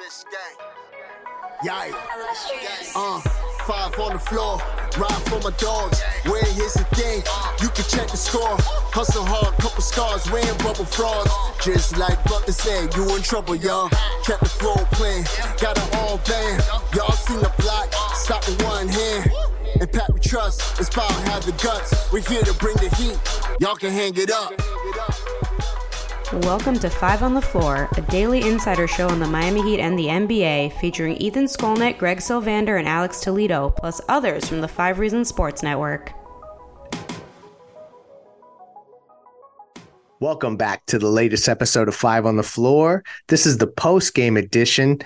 Bitch gang. Uh, five on the floor. Ride for my dogs. Where here's the thing. You can check the score. Hustle hard, couple scars, wearing rubber frauds. Just like Butler said, you in trouble, y'all. Kept the flow playing. Got it all band. Y'all seen the block. Stop with one hand. And Pat we trust. It's power, have the guts. We're here to bring the heat. Y'all can hang it up. Welcome to Five on the Floor, a daily insider show on the Miami Heat and the NBA, featuring Ethan Skolnick, Greg Sylvander, and Alex Toledo, plus others from the Five Reasons Sports Network. Welcome back to the latest episode of Five on the Floor. This is the post game edition.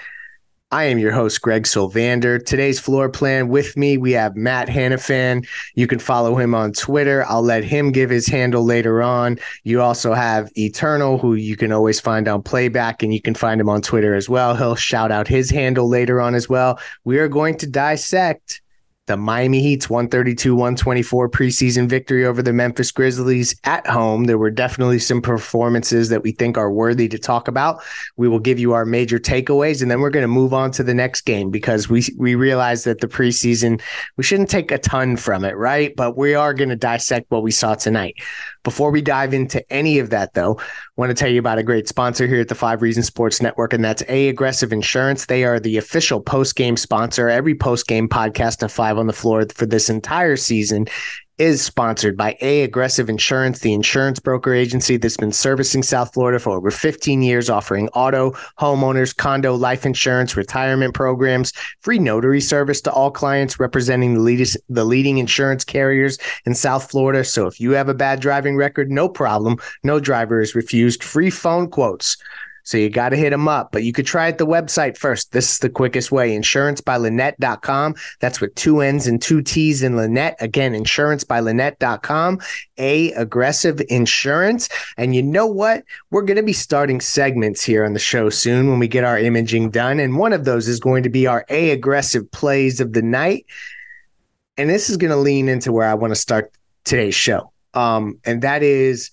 I am your host, Greg Sylvander. Today's floor plan with me, we have Matt Hanifan. You can follow him on Twitter. I'll let him give his handle later on. You also have Eternal, who you can always find on playback, and you can find him on Twitter as well. He'll shout out his handle later on as well. We are going to dissect the Miami Heat's 132 124 preseason victory over the Memphis Grizzlies at home. There were definitely some performances that we think are worthy to talk about. We will give you our major takeaways and then we're going to move on to the next game because we we realize that the preseason we shouldn't take a ton from it, right? But we are going to dissect what we saw tonight. Before we dive into any of that, though, I want to tell you about a great sponsor here at the Five Reasons Sports Network, and that's A Aggressive Insurance. They are the official post game sponsor. Every post game podcast of Five on the Floor for this entire season is sponsored by A Aggressive Insurance, the insurance broker agency that's been servicing South Florida for over 15 years, offering auto, homeowners, condo, life insurance, retirement programs, free notary service to all clients, representing the, the leading insurance carriers in South Florida. So if you have a bad driving record, no problem. No driver is refused. Free phone quotes. So you got to hit them up, but you could try at the website first. This is the quickest way. Insurancebylinnette.com. That's with two N's and two T's in Linnette. Again, insurancebylinnette.com. A aggressive insurance. And you know what? We're going to be starting segments here on the show soon when we get our imaging done. And one of those is going to be our A aggressive plays of the night. And this is going to lean into where I want to start today's show. Um, and that is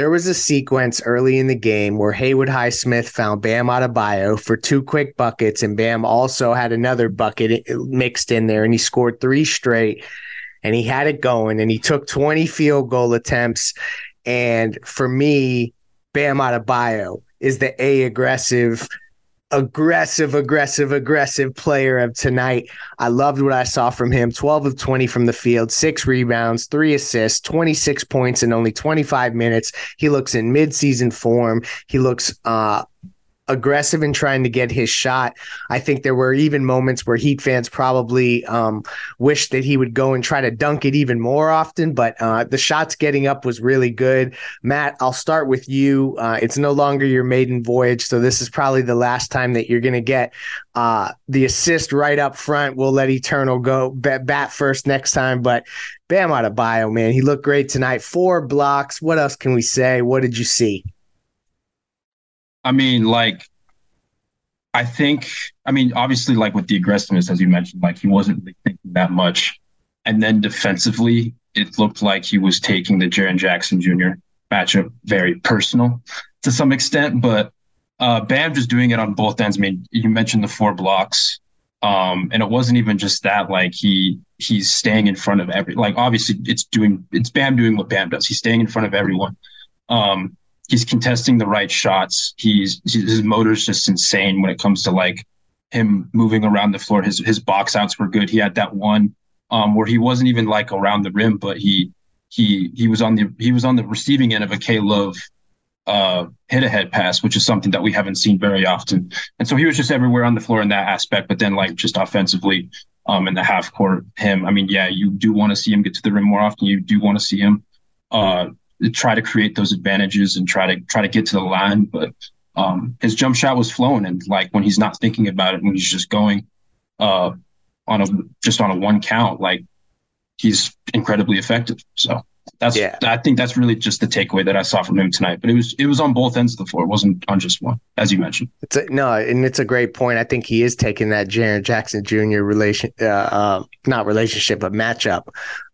there was a sequence early in the game where Haywood Highsmith found Bam Adebayo for two quick buckets, and Bam also had another bucket eh, mixed in there, and he scored three straight, and he had it going, and he took 20 field goal attempts. And for me, Bam Adebayo is the A aggressive aggressive, aggressive, aggressive player of tonight. I loved what I saw from him 12 of 20 from the field, six rebounds, three assists, 26 points in only 25 minutes. He looks in midseason form. He looks uh, aggressive in trying to get his shot. I think there were even moments where Heat fans probably um, wished that he would go and try to dunk it even more often, but uh, the shots getting up was really good. Matt, I'll start with you. Uh, it's no longer your maiden voyage, so this is probably the last time that you're going to get uh, the assist right up front. We'll let Eternal go bat, bat first next time, but Bam Adebayo, man, he looked great tonight. Four blocks. What else can we say? What did you see? I mean, like, I think, I mean, obviously, like with the aggressiveness, as you mentioned, like he wasn't really thinking that much. And then defensively, it looked like he was taking the Jaren Jackson Jr. matchup very personal to some extent. But uh, Bam just doing it on both ends. I mean, you mentioned the four blocks. Um, and it wasn't even just that, like he he's staying in front of every like obviously it's doing it's Bam doing what Bam does. He's staying in front of everyone. Um, he's contesting the right shots. He's his motor's just insane when it comes to like him moving around the floor. His his box outs were good. He had that one um, where he wasn't even like around the rim, but he he he was on the he was on the receiving end of a K Love uh, hit ahead pass, which is something that we haven't seen very often. And so he was just everywhere on the floor in that aspect. But then like just offensively um, in the half court, him. I mean, yeah, you do want to see him get to the rim more often. You do want to see him uh, try to create those advantages and try to try to get to the line. But Um, his jump shot was flowing, and like when he's not thinking about it, when he's just going uh, on a just on a one count, like he's incredibly effective. So that's yeah. I think that's really just the takeaway that I saw from him tonight. But it was it was on both ends of the floor. It wasn't on just one, as you mentioned. It's a, no, and it's a great point. I think he is taking that Jaren Jackson Jr. relation, uh, uh, not relationship, but matchup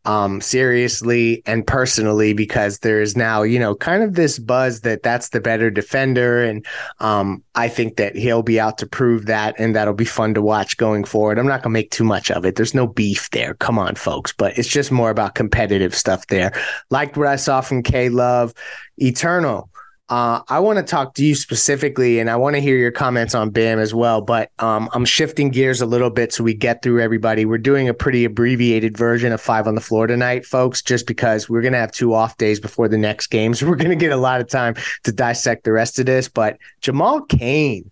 um, seriously and personally because there is now, you know, kind of this buzz that that's the better defender. And um, I think that he'll be out to prove that. And that'll be fun to watch going forward. I'm not going to make too much of it. There's no beef there. Come on, folks. But it's just more about competitive stuff there. Liked what I saw from K Love. Eternal. Uh, I want to talk to you specifically, and I want to hear your comments on Bam as well. But um, I'm shifting gears a little bit so we get through everybody. We're doing a pretty abbreviated version of Five on the Floor tonight, folks, just because we're going to have two off days before the next game. So we're going to get a lot of time to dissect the rest of this. But Jamal Cain,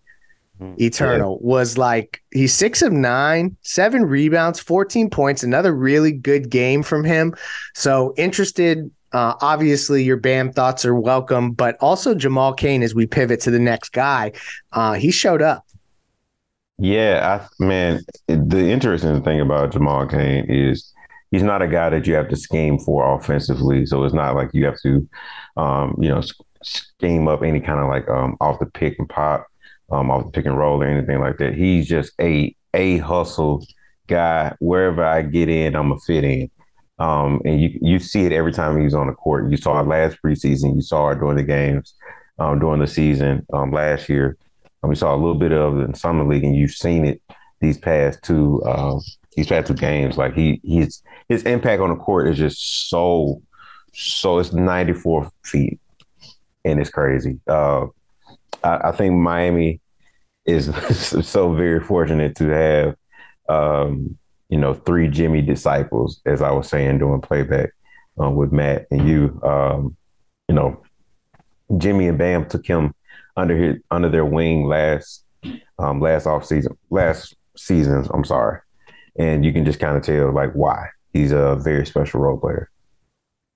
hmm. Eternal, yeah. was like he's six of nine, seven rebounds, 14 points, another really good game from him. So interested uh, obviously, your BAM thoughts are welcome, but also Jamal Cain as we pivot to the next guy. Uh, he showed up. Yeah, I, man, the interesting thing about Jamal Cain is he's not a guy that you have to scheme for offensively. So it's not like you have to, um, you know, scheme up any kind of like um, off the pick and pop, um, off the pick and roll or anything like that. He's just a a hustle guy. Wherever I get in, I'm a fit in. Um, and you you see it every time he's on the court. You saw it last preseason. You saw it during the games, um, during the season um, last year. We saw a little bit of it in summer league, and you've seen it these past two uh, these past two games. Like he he's his impact on the court is just so so. It's ninety four feet, and it's crazy. Uh, I, I think Miami is so very fortunate to have um, you know, three Jimmy disciples, as I was saying doing playback um, with Matt and you. Um, you know, Jimmy and Bam took him under his under their wing last um, last off season, last seasons. I'm sorry, and you can just kind of tell like why he's a very special role player.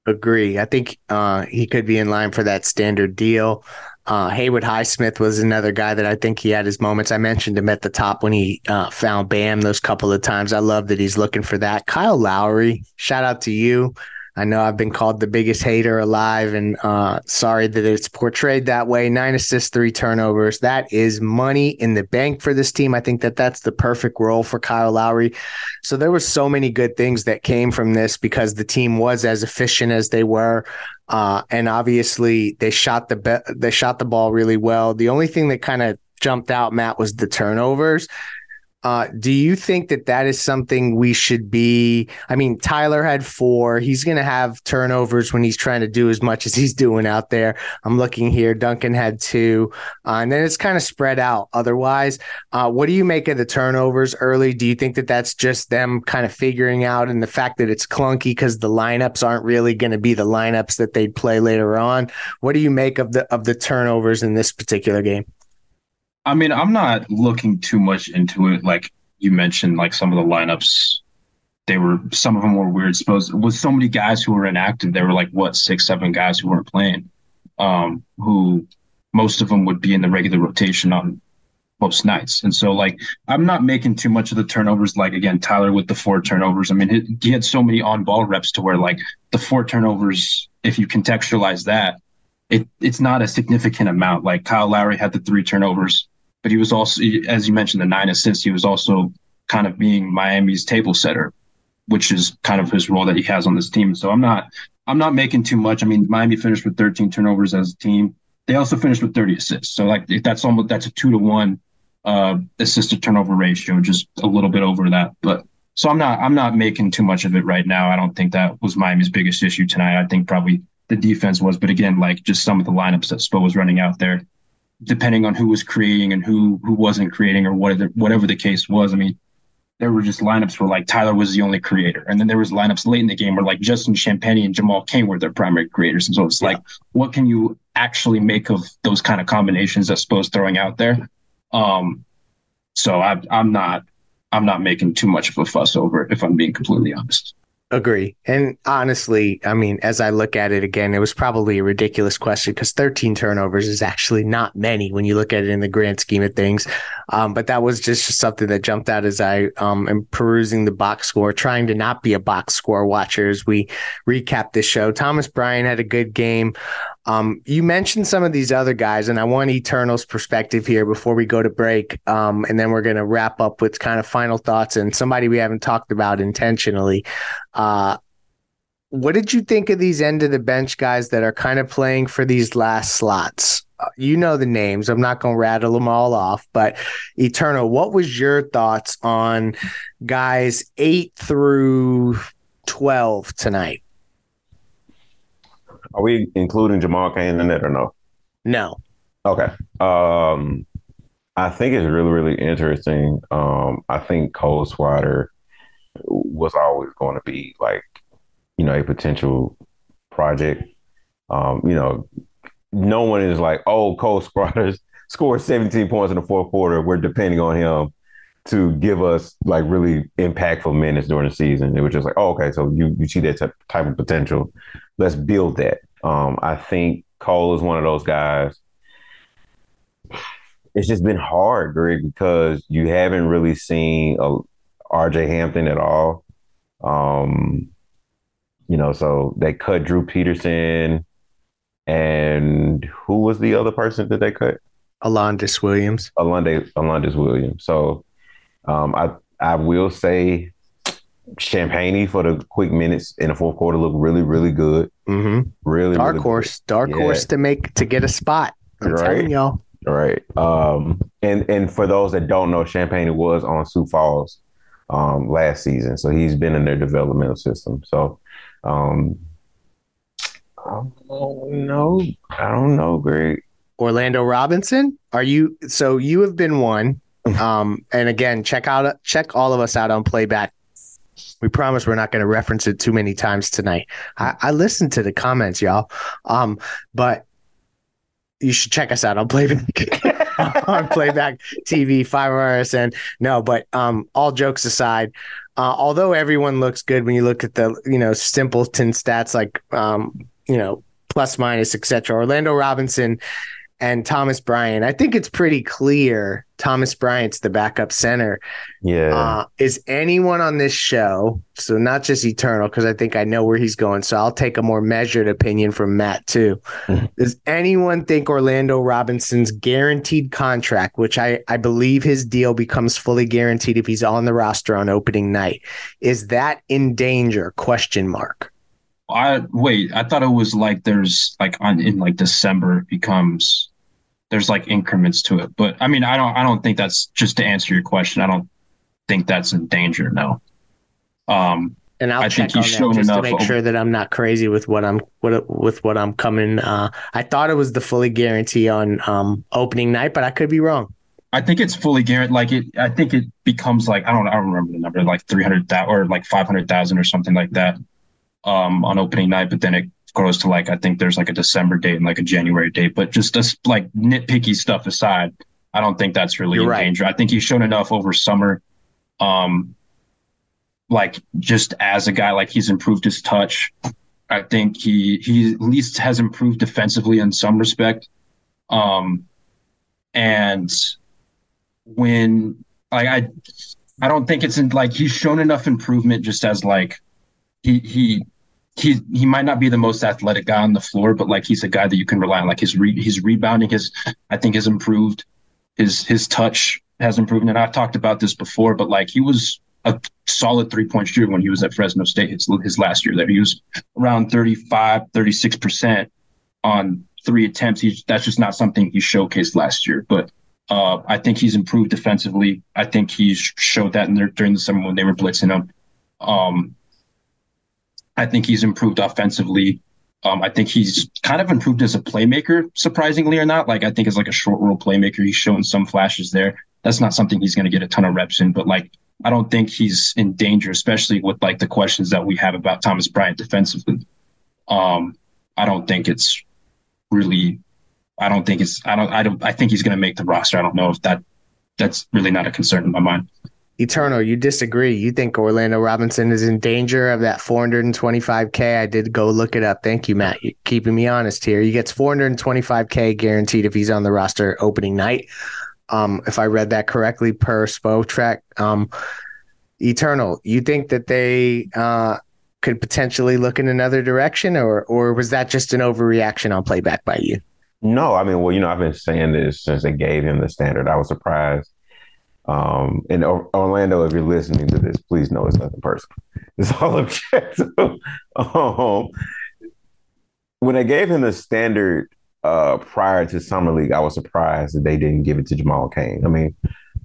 Agree. I think uh, he could be in line for that standard deal. Uh, Haywood Highsmith was another guy that I think he had his moments. I mentioned him at the top when he uh, found Bam those couple of times. I love that he's looking for that. Kyle Lowry, shout out to you. I know I've been called the biggest hater alive, and uh, sorry that it's portrayed that way. Nine assists, three turnovers. That is money in the bank for this team. I think that that's the perfect role for Kyle Lowry. So there were so many good things that came from this because the team was as efficient as they were. Uh, and obviously they shot the be- they shot the ball really well. The only thing that kind of jumped out, Matt, was the turnovers. Uh, do you think that that is something we should be? I mean, Tyler had four. He's going to have turnovers when he's trying to do as much as he's doing out there. I'm looking here. Duncan had two, uh, and then it's kind of spread out. Otherwise, uh, what do you make of the turnovers early? Do you think that that's just them kind of figuring out, and the fact that it's clunky because the lineups aren't really going to be the lineups that they'd play later on? What do you make of the of the turnovers in this particular game? I mean, I'm not looking too much into it. Like you mentioned, like some of the lineups, they were some of them were weird. Suppose with so many guys who were inactive, there were like what six, seven guys who weren't playing. Um, who most of them would be in the regular rotation on most nights. And so, like, I'm not making too much of the turnovers. Like, again, Tyler with the four turnovers. I mean, he, he had so many on ball reps to where, like, the four turnovers, if you contextualize that, it, it's not a significant amount. Like, Kyle Lowry had the three turnovers but he was also, as you mentioned, the nine assists. He was also kind of being Miami's table setter, which is kind of his role that he has on this team. So I'm not, I'm not making too much. I mean, Miami finished with 13 turnovers as a team. They also finished with 30 assists. So like that's almost that's a two to one uh, assist to turnover ratio, just a little bit over that. But so I'm not I'm not making too much of it right now. I don't think that was Miami's biggest issue tonight. I think probably the defense was, but again, like just some of the lineups that Spo was running out there depending on who was creating and who who wasn't creating or whatever whatever the case was. I mean, there were just lineups where like Tyler was the only creator, and then there was lineups late in the game where like Justin Champagnie and Jamal Cain were their primary creators. And so it's yeah. like, what can you actually make of those kind of combinations that Spo's throwing out there? Um, so I, I'm not I'm not making too much of a fuss over it, if I'm being completely honest. Agree. And honestly, I mean, as I look at it again, it was probably a ridiculous question because 13 turnovers is actually not many when you look at it in the grand scheme of things. Um, but that was just something that jumped out as I um, am perusing the box score, trying to not be a box score watcher as we recap this show. Thomas Bryant had a good game. Um, you mentioned some of these other guys, and I want Eternal's perspective here before we go to break. Um, and then we're going to wrap up with kind of final thoughts and somebody we haven't talked about intentionally. Uh, what did you think of these end of the bench guys that are kind of playing for these last slots? Uh, you know the names. I'm not going to rattle them all off, but Eternal, what was your thoughts on guys eight through 12 tonight? Are we including Jamal Cain in it or no? No. Okay. Um, I think it's really, really interesting. Um, I think Cole Swider was always going to be like, you know, a potential project. Um, you know, no one is like, oh, Cole Swider scored 17 points in the fourth quarter. We're depending on him to give us like really impactful minutes during the season. It was just like, oh, okay, so you you see that type, type of potential. Let's build that. Um, I think Cole is one of those guys. It's just been hard, Greg, because you haven't really seen a RJ Hampton at all. Um, you know, so they cut Drew Peterson, and who was the other person that they cut? Alondis Williams. Alondis Alondes Williams. So um, I I will say Champagnie for the quick minutes in the fourth quarter looked really really good. Mm-hmm. Really dark really horse, good. dark yeah. horse to make to get a spot. I'm right. telling y'all. Right. Um, and and for those that don't know, Champagnie was on Sioux Falls um, last season, so he's been in their developmental system. So. Um, I don't know. I don't know, Greg. Orlando Robinson, are you? So you have been one. Um, and again, check out check all of us out on playback. We promise we're not going to reference it too many times tonight. I, I listened to the comments, y'all. Um, but you should check us out on playback on playback TV, five RSN. No, but um, all jokes aside, uh, although everyone looks good when you look at the you know simpleton stats like um, you know plus minus etc. Orlando Robinson and Thomas Bryant. I think it's pretty clear Thomas Bryant's the backup center. Yeah. Uh, is anyone on this show, so not just Eternal, because I think I know where he's going. So I'll take a more measured opinion from Matt too. Mm-hmm. Does anyone think Orlando Robinson's guaranteed contract, which I, I believe his deal becomes fully guaranteed if he's on the roster on opening night, is that in danger? Question mark. I wait. I thought it was like there's like on in like December it becomes there's like increments to it. But I mean, I don't I don't think that's just to answer your question. I don't think that's in danger. No. Um, and I'll I check on that just to make over- sure that I'm not crazy with what I'm what with what I'm coming. Uh, I thought it was the fully guarantee on um, opening night, but I could be wrong. I think it's fully guaranteed. Like it, I think it becomes like I don't I don't remember the number, like three hundred thousand or like five hundred thousand or something like that um, on opening night, but then it grows to like I think there's like a December date and like a January date. But just this like nitpicky stuff aside, I don't think that's really You're in right. danger. I think he's shown enough over summer. Um, like just as a guy, like he's improved his touch. I think he he at least has improved defensively in some respect. Um, and when like I I don't think it's in like he's shown enough improvement just as like he he he he might not be the most athletic guy on the floor, but like he's a guy that you can rely on. Like his re, his rebounding has I think has improved. His his touch has improved, and I've talked about this before. But like he was a solid three point shooter when he was at Fresno State his, his last year there. He was around 35, 36 percent on three attempts. He's that's just not something he showcased last year, but. Uh, I think he's improved defensively. I think he's showed that during the summer when they were blitzing him. Um, I think he's improved offensively. Um, I think he's kind of improved as a playmaker, surprisingly or not. Like I think as like a short role playmaker, he's shown some flashes there. That's not something he's going to get a ton of reps in, but like I don't think he's in danger, especially with like the questions that we have about Thomas Bryant defensively. Um, I don't think it's really. I don't think it's. I don't. I don't. I think he's going to make the roster. I don't know if that. That's really not a concern in my mind. Eternal, you disagree. You think Orlando Robinson is in danger of that 425K. I did go look it up. Thank you, Matt. You're keeping me honest here. He gets 425K guaranteed if he's on the roster opening night. Um, if I read that correctly per Spotrac. Um, Eternal, you think that they uh, could potentially look in another direction, or or was that just an overreaction on playback by you? No, I mean, well, you know, I've been saying this since they gave him the standard. I was surprised um, and Orlando, if you're listening to this, please know it's nothing personal. It's all objective. um, when I gave him the standard uh, prior to Summer League, I was surprised that they didn't give it to Jamal Cain. I mean,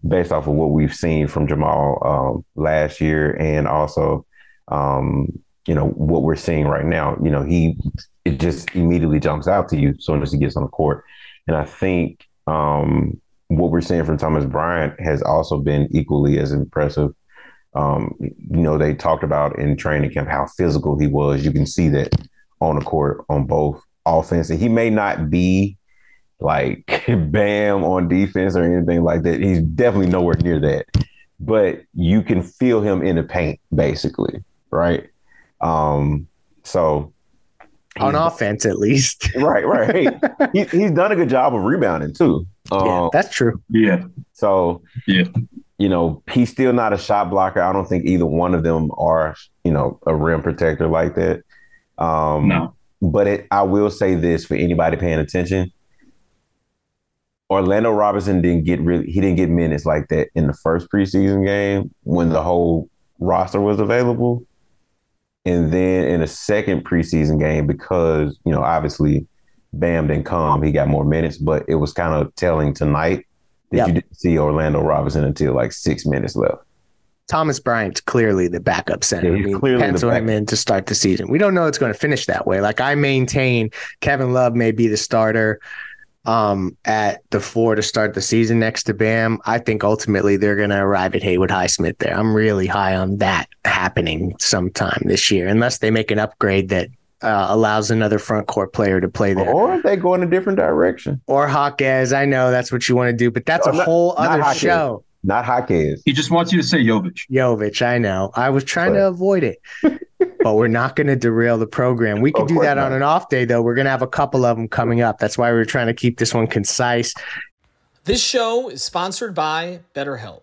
based off of what we've seen from Jamal um, last year and also, um, you know, what we're seeing right now, you know, he, it just immediately jumps out to you as soon as he gets on the court. And I think, um, what we're seeing from Thomas Bryant has also been equally as impressive. Um, you know, they talked about in training camp how physical he was. You can see that on the court on both offense. And he may not be like bam on defense or anything like that. He's definitely nowhere near that. But you can feel him in the paint, basically, right? Um, so on offense, at least. right, right. he, he's done a good job of rebounding too. Um, yeah, that's true. Yeah. So yeah, you know, he's still not a shot blocker. I don't think either one of them are, you know, a rim protector like that. Um, no. But it, I will say this for anybody paying attention. Orlando Robinson didn't get really he didn't get minutes like that in the first preseason game when the whole roster was available. And then in a second preseason game, because, you know, obviously Bam didn't come. He got more minutes, but it was kind of telling tonight that yep. you didn't see Orlando Robinson until like six minutes left. Thomas Bryant's clearly the backup center. Yeah, I mean, clearly pencil him in to start the season. We don't know it's going to finish that way. Like I maintain, Kevin Love may be the starter um, at the four to start the season next to Bam. I think ultimately they're going to arrive at Haywood Highsmith there. I'm really high on that happening sometime this year, unless they make an upgrade that uh, allows another front court player to play there. Or they go in a different direction. Or Jaquez. I know that's what you want to do, but that's oh, a not, whole other show. Not Jaquez. He just wants you to say Jovic. Jovic, I know. I was trying but. to avoid it, but we're not going to derail the program. We can do that not. on an off day, though. We're going to have a couple of them coming up. That's why we're trying to keep this one concise. This show is sponsored by BetterHelp.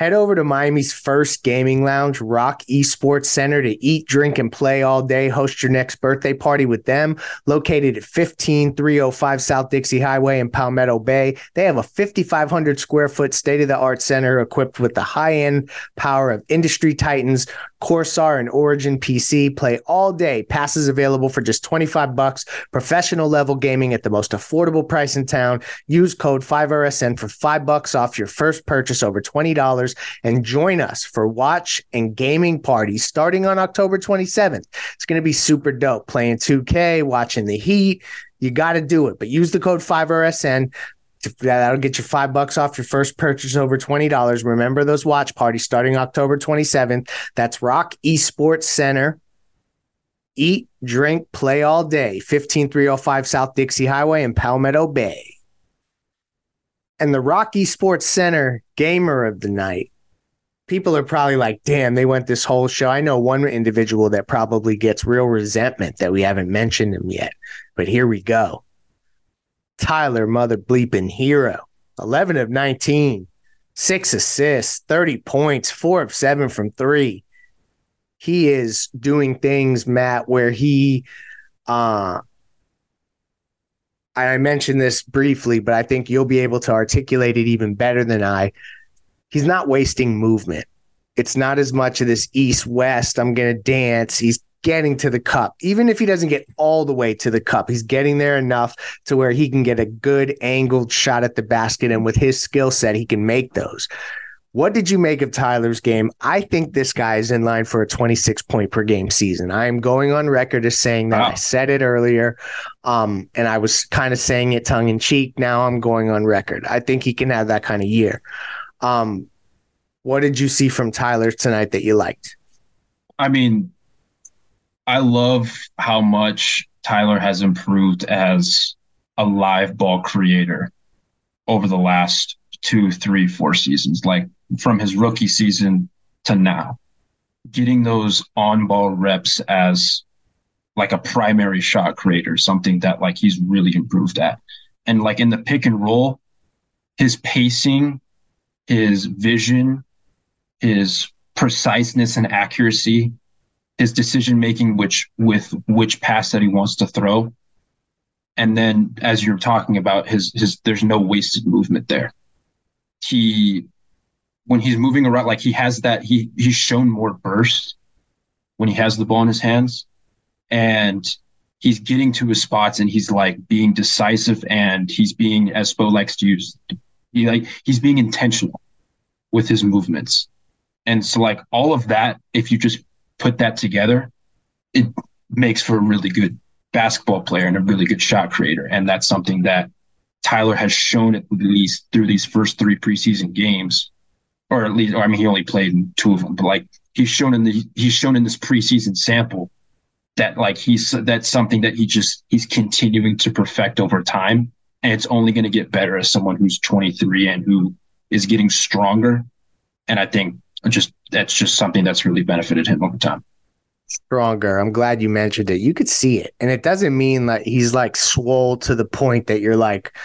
Head over to Miami's first gaming lounge, ROK Esports Center, to eat, drink, and play all day. Host your next birthday party with them. Located at 15305 South Dixie Highway in Palmetto Bay, they have a 5,500 square foot state of the art center equipped with the high end power of industry titans Corsair and Origin PC. Play all day. Passes available for just 25 bucks. Professional level gaming at the most affordable price in town. Use code 5RSN for 5 bucks off your first purchase over $20 and join us for watch and gaming parties starting on October 27th. It's going to be super dope playing 2K, watching the Heat. You got to do it, but use the code 5RSN That'll get you five bucks off your first purchase over $20. Remember those watch parties starting October 27th. That's ROK Esports Center. Eat, drink, play all day. 15305 South Dixie Highway in Palmetto Bay. And the ROK Esports Center Gamer of the Night people are probably like, damn, they went this whole show. I know one individual that probably gets real resentment that we haven't mentioned him yet, but here we go. Tyler, mother bleeping Herro, 11 of 19, six assists, 30 points, four of seven from three. He is doing things, Matt, where he, uh, I mentioned this briefly, but I think you'll be able to articulate it even better than I he's not wasting movement. It's not as much of this east west, I'm going to dance. He's getting to the cup. Even if he doesn't get all the way to the cup, he's getting there enough to where he can get a good angled shot at the basket. And with his skill set, he can make those. What did you make of Tyler's game? I think this guy is in line for a 26 point per game season. I am going on record as saying that. Wow. I said it earlier. Um, and I was kind of saying it tongue in cheek. Now I'm going on record. I think he can have that kind of year. Um, what did you see from Tyler tonight that you liked? I mean, I love how much Tyler has improved as a live ball creator over the last two, three, four seasons, like from his rookie season to now. Getting those on ball reps as like a primary shot creator, something that like he's really improved at. And like in the pick and roll, his pacing his vision, his preciseness and accuracy, his decision making, which with which pass that he wants to throw, and then as you're talking about his his, there's no wasted movement there. He, when he's moving around, like he has that he he's shown more burst when he has the ball in his hands, and he's getting to his spots and he's like being decisive and he's being as Spo likes to use he like he's being intentional with his movements. And so like all of that, if you just put that together, it makes for a really good basketball player and a really good shot creator. And that's something that Tyler has shown at least through these first three preseason games, or at least, or I mean, he only played in two of them, but like he's shown in the he's shown in this preseason sample that like he's that's something that he just he's continuing to perfect over time and it's only going to get better as someone who's 23 and who is getting stronger. And I think just that's just something that's really benefited him over time. Stronger. I'm glad you mentioned it. You could see it. And it doesn't mean that he's like swole to the point that you're like,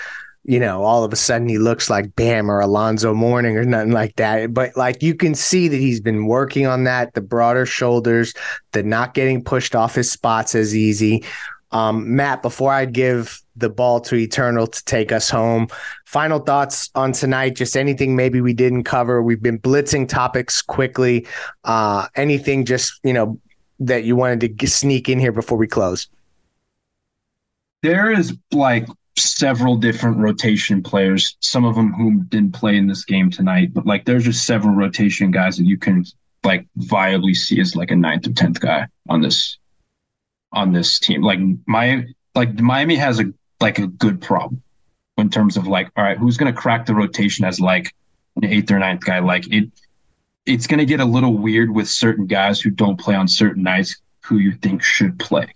you know, all of a sudden he looks like Bam or Alonzo Mourning or nothing like that. But like you can see that he's been working on that, the broader shoulders, the not getting pushed off his spots as easy. Um, Matt, before I give the ball to Eternal to take us home, final thoughts on tonight? Just anything maybe we didn't cover. We've been blitzing topics quickly. Uh, anything just you know that you wanted to sneak in here before we close? There is like several different rotation players, some of them who didn't play in this game tonight, but like there's just several rotation guys that you can like viably see as like a ninth or tenth guy on this on this team. Like my like Miami has a like a good problem in terms of like, all right, who's gonna crack the rotation as like an eighth or ninth guy? Like it it's gonna get a little weird with certain guys who don't play on certain nights who you think should play.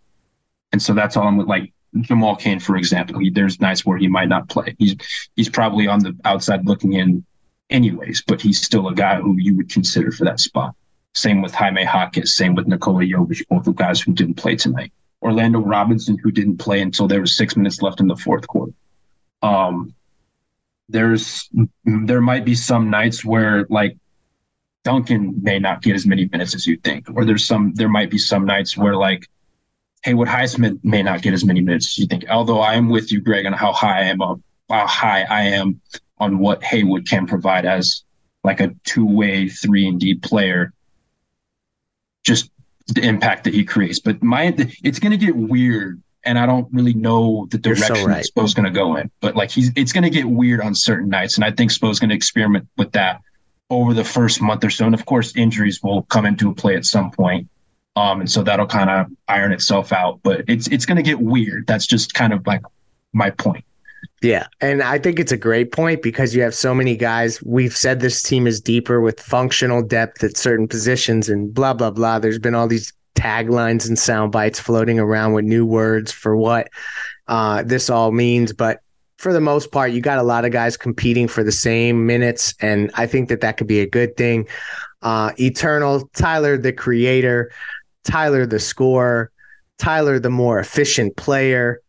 And so that's all I'm like Jamal Cain, for example. He, there's nights where he might not play. He's he's probably on the outside looking in anyways, but he's still a guy who you would consider for that spot. Same with Jaime Jaquez, same with Nikola Jovic, both of guys who didn't play tonight. Orlando Robinson, who didn't play until there was six minutes left in the fourth quarter. Um, there's there might be some nights where like Duncan may not get as many minutes as you think, or there's some there might be some nights where like Haywood Highsmith may not get as many minutes as you think. Although I am with you, Greg, on how high I am on how high I am on what Haywood can provide as like a two way three and D player. Just the impact that he creates. But my it's going to get weird, and I don't really know the direction so right. Spo's going to go in. But like he's it's going to get weird on certain nights, and I think Spo's going to experiment with that over the first month or so. And of course, injuries will come into play at some point. Um, and so that'll kind of iron itself out. But it's it's going to get weird. That's just kind of like my point. Yeah. And I think it's a great point because you have so many guys. We've said this team is deeper with functional depth at certain positions and blah, blah, blah. There's been all these taglines and sound bites floating around with new words for what uh, this all means. But for the most part, you got a lot of guys competing for the same minutes, and I think that that could be a good thing. Uh, Eternal, Tyler, the creator, Tyler, the scorer, Tyler, the more efficient player.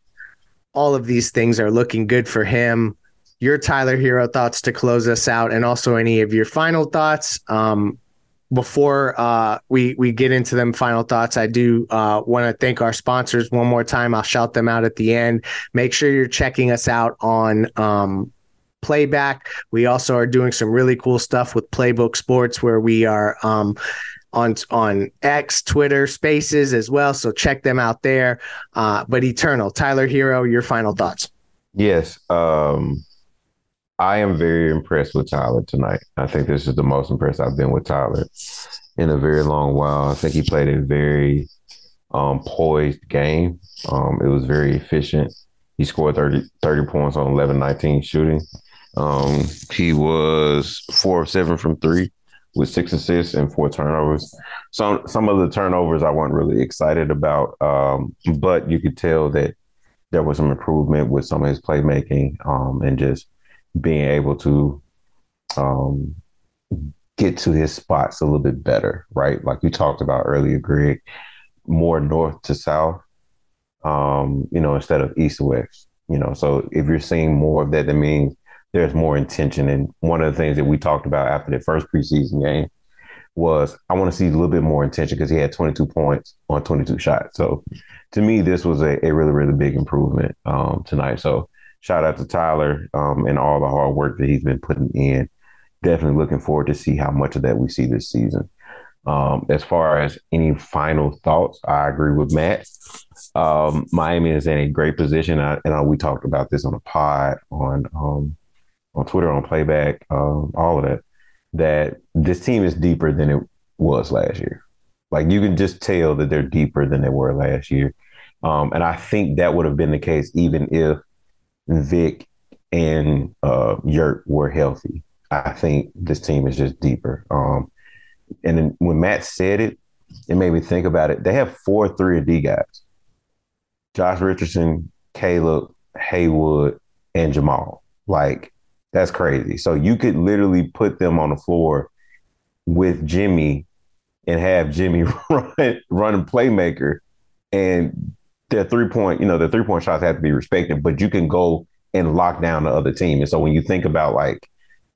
All of these things are looking good for him. Your Tyler Herro thoughts to close us out, and also any of your final thoughts. Um, before uh, we we get into them final thoughts, I do uh, want to thank our sponsors one more time. I'll shout them out at the end. Make sure you're checking us out on um, Playback. We also are doing some really cool stuff with Playbook Sports, where we are. Um, on on X, Twitter, Spaces as well. So check them out there. Uh, but Eternal, Tyler Herro, your final thoughts. Yes. Um, I am very impressed with Tyler tonight. I think this is the most impressed I've been with Tyler in a very long while. I think he played a very um, poised game. Um, it was very efficient. He scored 30, 30 points on 11 19 shooting. Um, he was four of seven from three with six assists and four turnovers. Some some of the turnovers I wasn't really excited about, um, but you could tell that there was some improvement with some of his playmaking um, and just being able to um, get to his spots a little bit better, right? Like you talked about earlier, Greg, more north to south, um, you know, instead of east to west, you know. So if you're seeing more of that, that means there's more intention. And one of the things that we talked about after the first preseason game was I want to see a little bit more intention because he had 22 points on 22 shots. So to me, this was a, a really, really big improvement um, tonight. So shout out to Tyler um, and all the hard work that he's been putting in. Definitely looking forward to see how much of that we see this season. Um, as far as any final thoughts, I agree with Matt. Um, Miami is in a great position, I, and we talked about this on a pod, on um, on Twitter, on playback, um, all of that. That this team is deeper than it was last year. Like you can just tell that they're deeper than they were last year, um, and I think that would have been the case even if Vic and uh, Yurt were healthy, I think this team is just deeper. Um, and then when Matt said it, it made me think about it. They have four three D guys: Josh Richardson, Caleb, Haywood, and Jamal. Like that's crazy. So you could literally put them on the floor with Jimmy and have Jimmy run run a playmaker, and their three point, you know, the three point shots have to be respected, but you can go and lock down the other team. And so when you think about like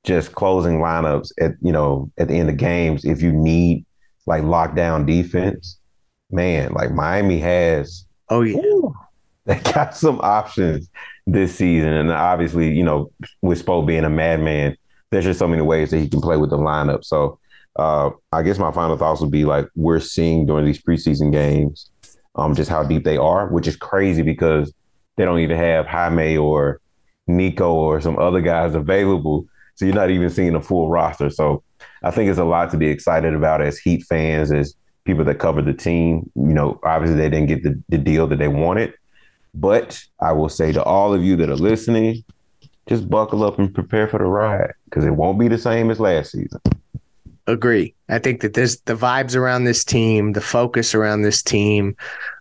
just closing lineups at, you know, at the end of games, if you need like lockdown defense, man, like Miami has oh yeah. they got some options this season. And obviously, you know, with Spo being a madman, there's just so many ways that he can play with the lineup. So uh, I guess my final thoughts would be like we're seeing during these preseason games um, just how deep they are, which is crazy because they don't even have Jaime or Nico or some other guys available. So you're not even seeing a full roster. So I think it's a lot to be excited about as Heat fans, as people that cover the team. You know, obviously they didn't get the, the deal that they wanted. But I will say to all of you that are listening, just buckle up and prepare for the ride because it won't be the same as last season agree. I think that this the vibes around this team, the focus around this team,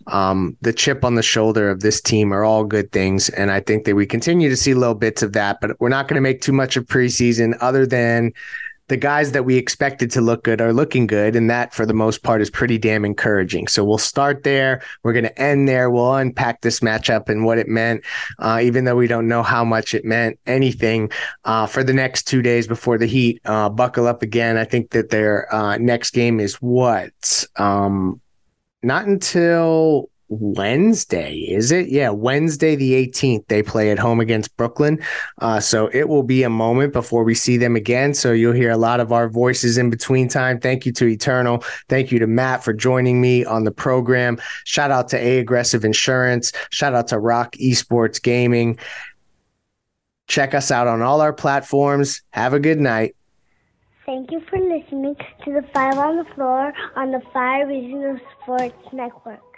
um, the chip on the shoulder of this team are all good things. And I think that we continue to see little bits of that, but we're not going to make too much of preseason other than the guys that we expected to look good are looking good. And that, for the most part, is pretty damn encouraging. So we'll start there. We're going to end there. We'll unpack this matchup and what it meant, uh, even though we don't know how much it meant anything uh, for the next two days before the Heat uh, buckle up again. I think that their uh, next game is what? Um, not until Wednesday, is it? Yeah, Wednesday the 18th. They play at home against Brooklyn. Uh, so it will be a moment before we see them again. So you'll hear a lot of our voices in between time. Thank you to Eternal. Thank you to Matt for joining me on the program. Shout out to A Aggressive Insurance. Shout out to ROK Esports Gaming. Check us out on all our platforms. Have a good night. Thank you for listening to the Five on the Floor on the Five Regional Sports Network.